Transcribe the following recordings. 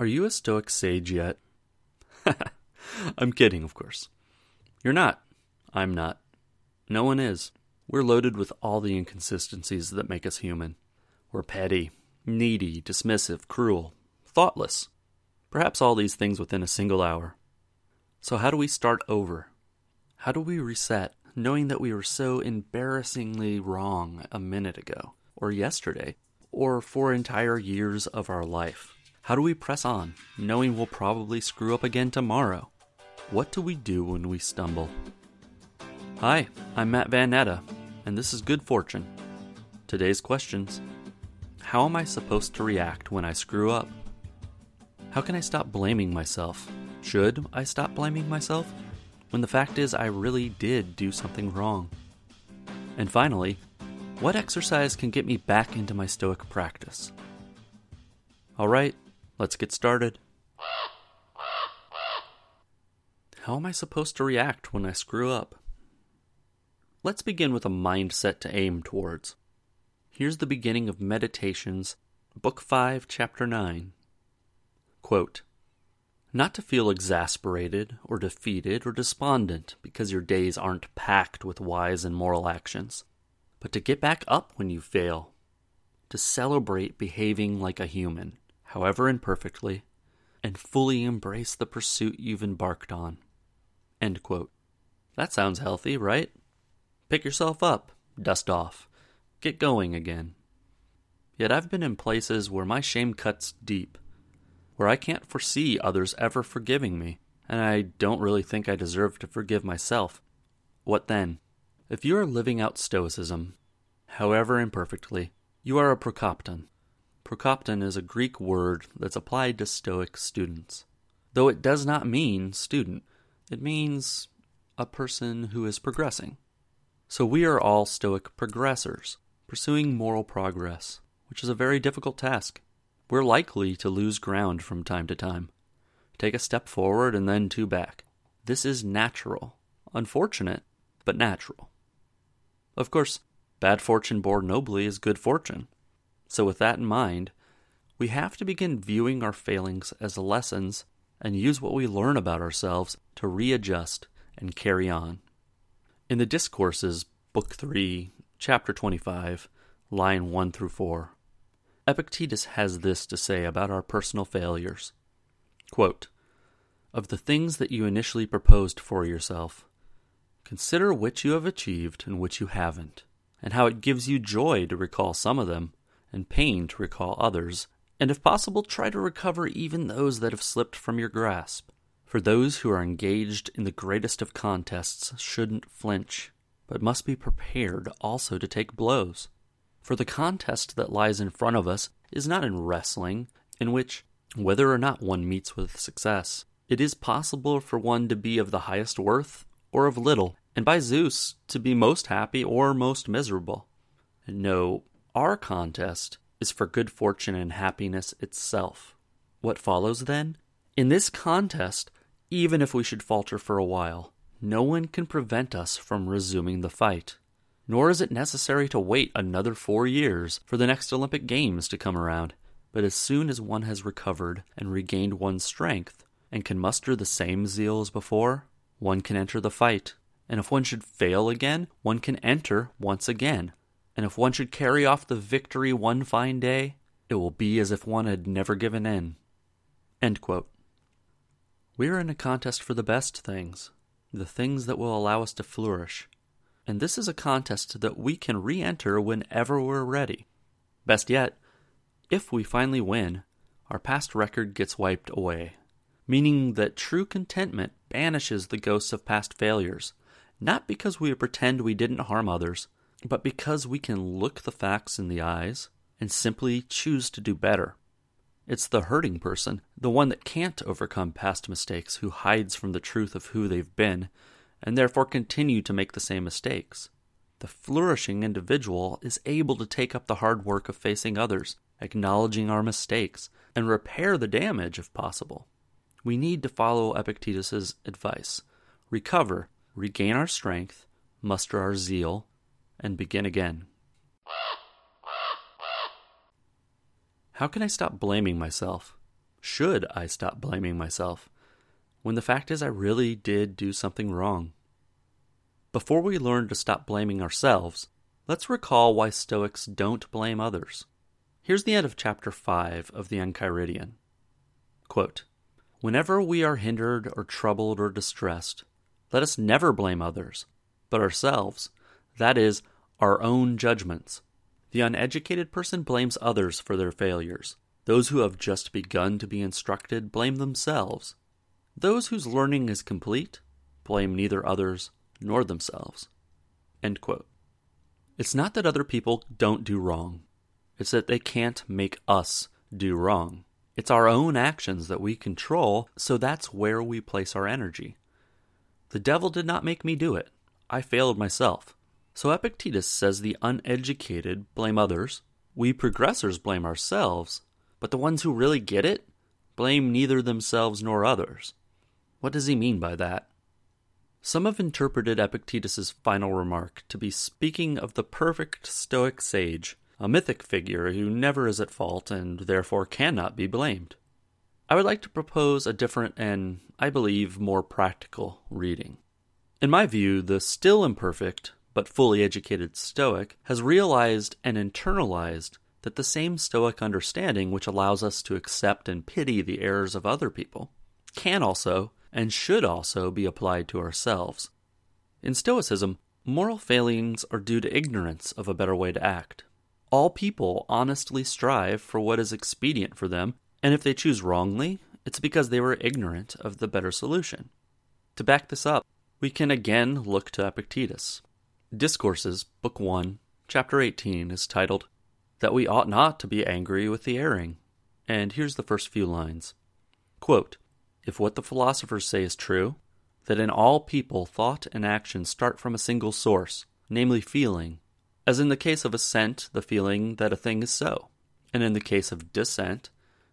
Are you a Stoic sage yet? I'm kidding, of course. You're not. I'm not. No one is. We're loaded with all the inconsistencies that make us human. We're petty, needy, dismissive, cruel, thoughtless. Perhaps all these things within a single hour. So, how do we start over? How do we reset, knowing that we were so embarrassingly wrong a minute ago, or yesterday, or for entire years of our life? How do we press on, knowing we'll probably screw up again tomorrow? What do we do when we stumble? Hi, I'm Matt Van Natta, and this is Good Fortune. Today's questions How am I supposed to react when I screw up? How can I stop blaming myself? Should I stop blaming myself? When the fact is, I really did do something wrong. And finally, what exercise can get me back into my Stoic practice? Alright, let's get started. How am I supposed to react when I screw up? Let's begin with a mindset to aim towards. Here's the beginning of Meditations, Book 5, Chapter 9. Quote, Not to feel exasperated or defeated or despondent because your days aren't packed with wise and moral actions, but to get back up when you fail, to celebrate behaving like a human, however imperfectly, and fully embrace the pursuit you've embarked on. End quote. That sounds healthy, right? Pick yourself up, dust off, get going again. Yet I've been in places where my shame cuts deep, where I can't foresee others ever forgiving me, and I don't really think I deserve to forgive myself. What then? If you are living out Stoicism, however imperfectly, you are a Prokopton. Prokopton is a Greek word that's applied to Stoic students. Though it does not mean student, it means a person who is progressing. So we are all Stoic progressors, pursuing moral progress, which is a very difficult task. We're likely to lose ground from time to time, take a step forward and then two back. This is natural, unfortunate, but natural. Of course, bad fortune borne nobly is good fortune. So, with that in mind, we have to begin viewing our failings as lessons and use what we learn about ourselves to readjust and carry on. In the Discourses, Book 3, Chapter 25, line 1 through 4, Epictetus has this to say about our personal failures Quote, Of the things that you initially proposed for yourself, consider which you have achieved and which you haven't, and how it gives you joy to recall some of them, and pain to recall others, and if possible, try to recover even those that have slipped from your grasp. For those who are engaged in the greatest of contests shouldn't flinch, but must be prepared also to take blows. For the contest that lies in front of us is not in wrestling, in which, whether or not one meets with success, it is possible for one to be of the highest worth or of little, and by Zeus, to be most happy or most miserable. No, our contest is for good fortune and happiness itself. What follows then? In this contest, even if we should falter for a while, no one can prevent us from resuming the fight. Nor is it necessary to wait another four years for the next Olympic Games to come around. But as soon as one has recovered and regained one's strength, and can muster the same zeal as before, one can enter the fight. And if one should fail again, one can enter once again. And if one should carry off the victory one fine day, it will be as if one had never given in. We are in a contest for the best things, the things that will allow us to flourish. And this is a contest that we can re enter whenever we're ready. Best yet, if we finally win, our past record gets wiped away, meaning that true contentment banishes the ghosts of past failures, not because we pretend we didn't harm others, but because we can look the facts in the eyes and simply choose to do better. It's the hurting person, the one that can't overcome past mistakes, who hides from the truth of who they've been, and therefore continue to make the same mistakes. The flourishing individual is able to take up the hard work of facing others, acknowledging our mistakes, and repair the damage if possible. We need to follow Epictetus's advice recover, regain our strength, muster our zeal, and begin again. How can I stop blaming myself? Should I stop blaming myself? When the fact is, I really did do something wrong. Before we learn to stop blaming ourselves, let's recall why Stoics don't blame others. Here's the end of chapter 5 of the Enchiridion. Quote, Whenever we are hindered or troubled or distressed, let us never blame others, but ourselves, that is, our own judgments. The uneducated person blames others for their failures. Those who have just begun to be instructed blame themselves. Those whose learning is complete blame neither others nor themselves. It's not that other people don't do wrong, it's that they can't make us do wrong. It's our own actions that we control, so that's where we place our energy. The devil did not make me do it. I failed myself. So Epictetus says the uneducated blame others, we progressors blame ourselves, but the ones who really get it blame neither themselves nor others. What does he mean by that? Some have interpreted Epictetus's final remark to be speaking of the perfect Stoic sage, a mythic figure who never is at fault and therefore cannot be blamed. I would like to propose a different and, I believe, more practical reading. In my view, the still imperfect but fully educated Stoic has realized and internalized that the same Stoic understanding which allows us to accept and pity the errors of other people can also and should also be applied to ourselves. In Stoicism, moral failings are due to ignorance of a better way to act. All people honestly strive for what is expedient for them, and if they choose wrongly, it's because they were ignorant of the better solution. To back this up, we can again look to Epictetus. Discourses, Book 1, Chapter 18, is titled, That We Ought Not to Be Angry with the Erring. And here's the first few lines Quote, if what the philosophers say is true, that in all people thought and action start from a single source, namely feeling, as in the case of assent, the feeling that a thing is so, and in the case of dissent,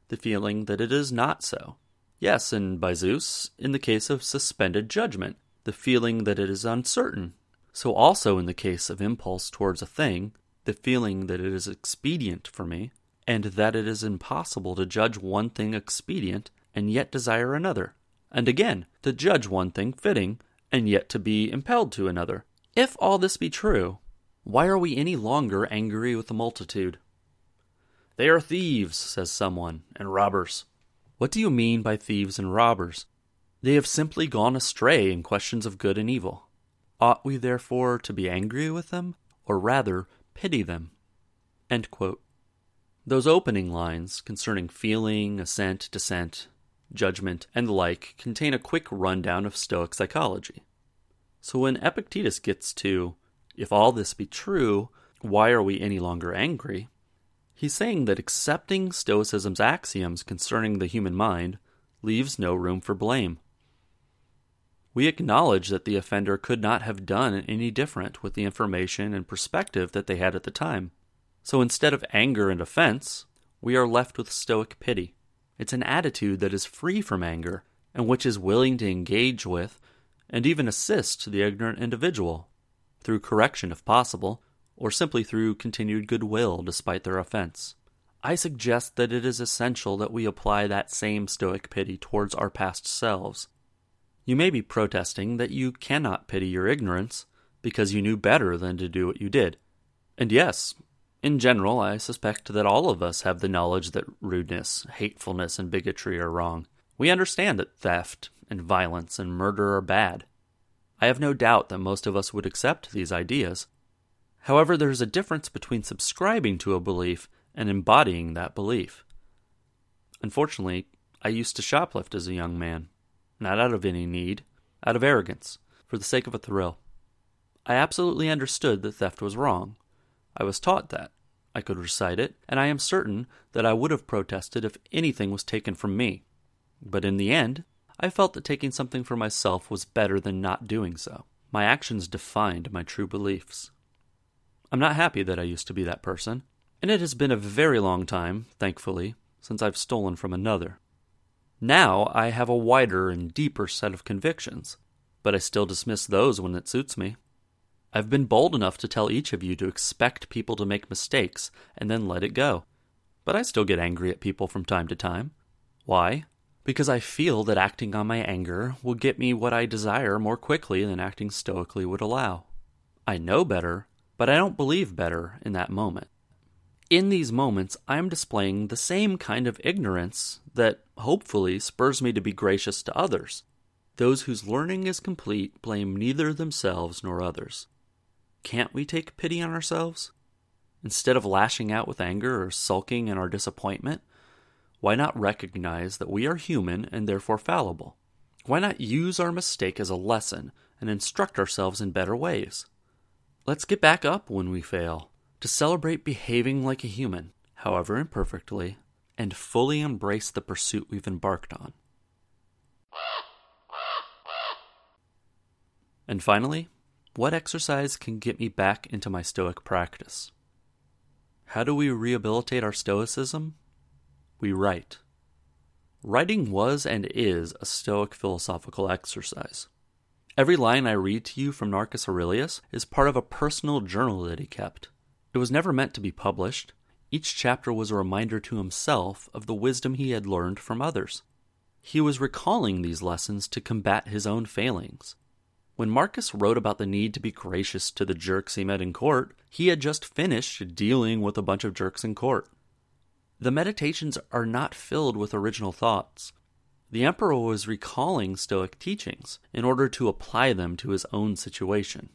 the feeling that it is not so. Yes, and by Zeus, in the case of suspended judgment, the feeling that it is uncertain. So also in the case of impulse towards a thing, the feeling that it is expedient for me, and that it is impossible to judge one thing expedient and yet desire another, and again, to judge one thing fitting, and yet to be impelled to another. If all this be true, why are we any longer angry with the multitude? They are thieves, says someone, and robbers. What do you mean by thieves and robbers? They have simply gone astray in questions of good and evil. Ought we therefore to be angry with them, or rather pity them? Those opening lines concerning feeling, assent, dissent, judgment, and the like contain a quick rundown of Stoic psychology. So when Epictetus gets to, if all this be true, why are we any longer angry? He's saying that accepting Stoicism's axioms concerning the human mind leaves no room for blame. We acknowledge that the offender could not have done any different with the information and perspective that they had at the time. So instead of anger and offense, we are left with Stoic pity. It's an attitude that is free from anger and which is willing to engage with and even assist the ignorant individual, through correction if possible, or simply through continued goodwill despite their offense. I suggest that it is essential that we apply that same stoic pity towards our past selves. You may be protesting that you cannot pity your ignorance because you knew better than to do what you did. And yes, in general, I suspect that all of us have the knowledge that rudeness, hatefulness, and bigotry are wrong. We understand that theft and violence and murder are bad. I have no doubt that most of us would accept these ideas. However, there is a difference between subscribing to a belief and embodying that belief. Unfortunately, I used to shoplift as a young man, not out of any need, out of arrogance, for the sake of a thrill. I absolutely understood that theft was wrong, I was taught that. I could recite it, and I am certain that I would have protested if anything was taken from me. But in the end, I felt that taking something for myself was better than not doing so. My actions defined my true beliefs. I'm not happy that I used to be that person, and it has been a very long time, thankfully, since I've stolen from another. Now I have a wider and deeper set of convictions, but I still dismiss those when it suits me. I've been bold enough to tell each of you to expect people to make mistakes and then let it go. But I still get angry at people from time to time. Why? Because I feel that acting on my anger will get me what I desire more quickly than acting stoically would allow. I know better, but I don't believe better in that moment. In these moments, I am displaying the same kind of ignorance that hopefully spurs me to be gracious to others. Those whose learning is complete blame neither themselves nor others. Can't we take pity on ourselves? Instead of lashing out with anger or sulking in our disappointment, why not recognize that we are human and therefore fallible? Why not use our mistake as a lesson and instruct ourselves in better ways? Let's get back up when we fail, to celebrate behaving like a human, however imperfectly, and fully embrace the pursuit we've embarked on. And finally, what exercise can get me back into my Stoic practice? How do we rehabilitate our Stoicism? we write. Writing was and is a Stoic philosophical exercise. Every line I read to you from Marcus Aurelius is part of a personal journal that he kept. It was never meant to be published. Each chapter was a reminder to himself of the wisdom he had learned from others. He was recalling these lessons to combat his own failings. When Marcus wrote about the need to be gracious to the jerks he met in court, he had just finished dealing with a bunch of jerks in court. The meditations are not filled with original thoughts. The emperor was recalling Stoic teachings in order to apply them to his own situation.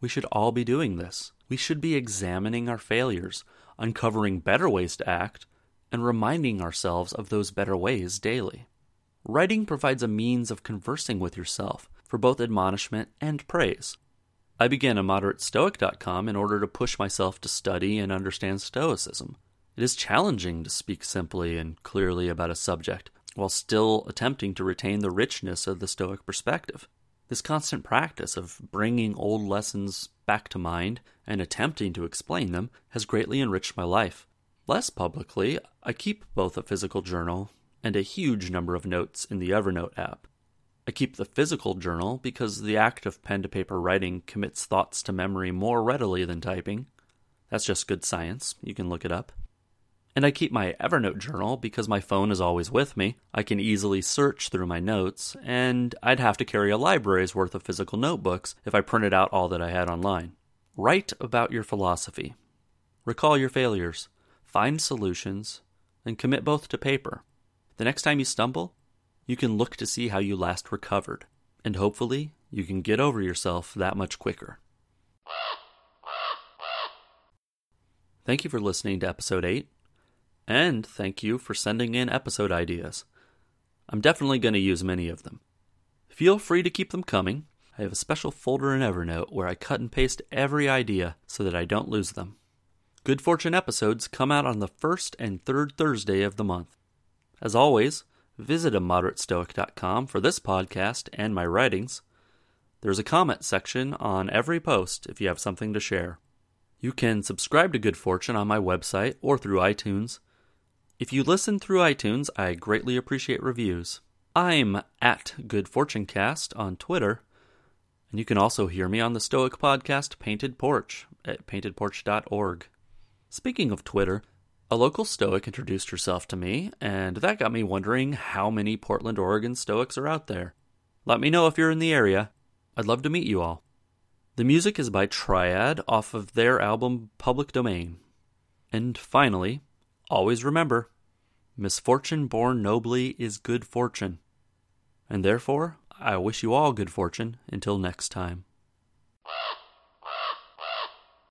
We should all be doing this. We should be examining our failures, uncovering better ways to act, and reminding ourselves of those better ways daily. Writing provides a means of conversing with yourself for both admonishment and praise. I began a moderate moderate.stoic.com in order to push myself to study and understand Stoicism. It is challenging to speak simply and clearly about a subject while still attempting to retain the richness of the Stoic perspective. This constant practice of bringing old lessons back to mind and attempting to explain them has greatly enriched my life. Less publicly, I keep both a physical journal and a huge number of notes in the Evernote app. I keep the physical journal because the act of pen to paper writing commits thoughts to memory more readily than typing. That's just good science. You can look it up. And I keep my Evernote journal because my phone is always with me. I can easily search through my notes, and I'd have to carry a library's worth of physical notebooks if I printed out all that I had online. Write about your philosophy. Recall your failures. Find solutions, and commit both to paper. The next time you stumble, you can look to see how you last recovered, and hopefully you can get over yourself that much quicker. Thank you for listening to episode 8. And thank you for sending in episode ideas. I'm definitely going to use many of them. Feel free to keep them coming. I have a special folder in Evernote where I cut and paste every idea so that I don't lose them. Good Fortune episodes come out on the first and third Thursday of the month. As always, visit moderatestoic.com for this podcast and my writings. There's a comment section on every post if you have something to share. You can subscribe to Good Fortune on my website or through iTunes. If you listen through iTunes, I greatly appreciate reviews. I'm at Good Fortune Cast on Twitter, and you can also hear me on the Stoic podcast Painted Porch at paintedporch.org. Speaking of Twitter, a local Stoic introduced herself to me, and that got me wondering how many Portland, Oregon Stoics are out there. Let me know if you're in the area. I'd love to meet you all. The music is by Triad off of their album Public Domain. And finally, Always remember, misfortune borne nobly is good fortune. And therefore, I wish you all good fortune until next time.